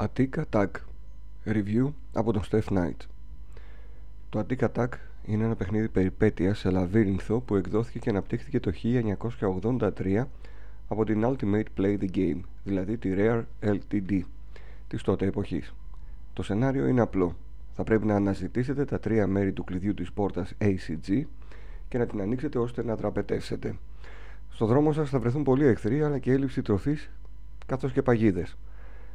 Attic Attack Review από τον Steph Knight Το Attic Attack είναι ένα παιχνίδι περιπέτειας σε λαβύρινθο που εκδόθηκε και αναπτύχθηκε το 1983 από την Ultimate Play the Game, δηλαδή τη Rare LTD της τότε εποχής. Το σενάριο είναι απλό. Θα πρέπει να αναζητήσετε τα τρία μέρη του κλειδιού της πόρτας ACG και να την ανοίξετε ώστε να τραπετεύσετε. Στο δρόμο σας θα βρεθούν πολλοί εχθροί αλλά και έλλειψη τροφής καθώς και παγίδες.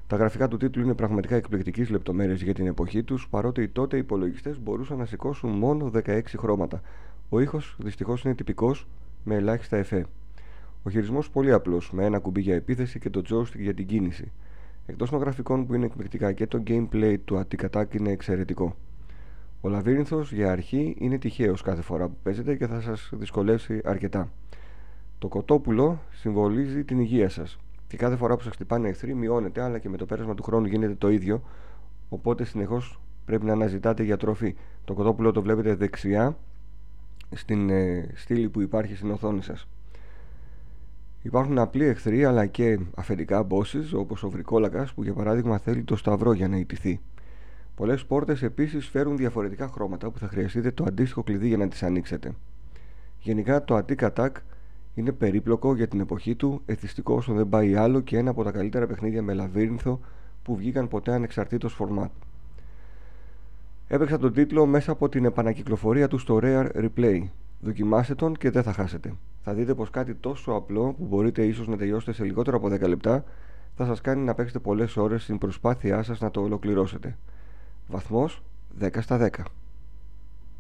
Τα γραφικά του τίτλου είναι πραγματικά εκπληκτική λεπτομέρειες για την εποχή τους, παρότι οι τότε υπολογιστές μπορούσαν να σηκώσουν μόνο 16 χρώματα. Ο ήχος δυστυχώς είναι τυπικός με ελάχιστα εφέ. Ο χειρισμός πολύ απλός, με ένα κουμπί για επίθεση και το joystick για την κίνηση. Εκτός των γραφικών που είναι εκπληκτικά και το gameplay του Attack είναι εξαιρετικό. Ο λαβύρινθος για αρχή είναι τυχαίος κάθε φορά που παίζετε και θα σας δυσκολεύσει αρκετά. Το κοτόπουλο συμβολίζει την υγεία σας. Και κάθε φορά που σας χτυπάνε εχθροί μειώνεται, αλλά και με το πέρασμα του χρόνου γίνεται το ίδιο. Οπότε συνεχώς πρέπει να αναζητάτε για τροφή. Το κοτόπουλο το βλέπετε δεξιά στην ε, στήλη που υπάρχει στην οθόνη σας. Υπάρχουν απλοί εχθροί αλλά και αφεντικά bosses όπως ο βρικόλακας που για παράδειγμα θέλει το σταυρό για να ιτηθεί. Πολλές πόρτες επίσης φέρουν διαφορετικά χρώματα που θα χρειαστείτε το αντίστοιχο κλειδί για να τις ανοίξετε. Γενικά το Attic Attack είναι περίπλοκο για την εποχή του, εθιστικό όσο δεν πάει άλλο και ένα από τα καλύτερα παιχνίδια με λαβύρινθο που βγήκαν ποτέ ανεξαρτήτως φορμάτ. Έπαιξα τον τίτλο μέσα από την επανακυκλοφορία του στο Rare Replay. Δοκιμάστε τον και δεν θα χάσετε. Θα δείτε πως κάτι τόσο απλό που μπορείτε ίσως να τελειώσετε σε λιγότερο από 10 λεπτά θα σας κάνει να παίξετε πολλές ώρες στην προσπάθειά σας να το ολοκληρώσετε. Βαθμός 10 στα 10.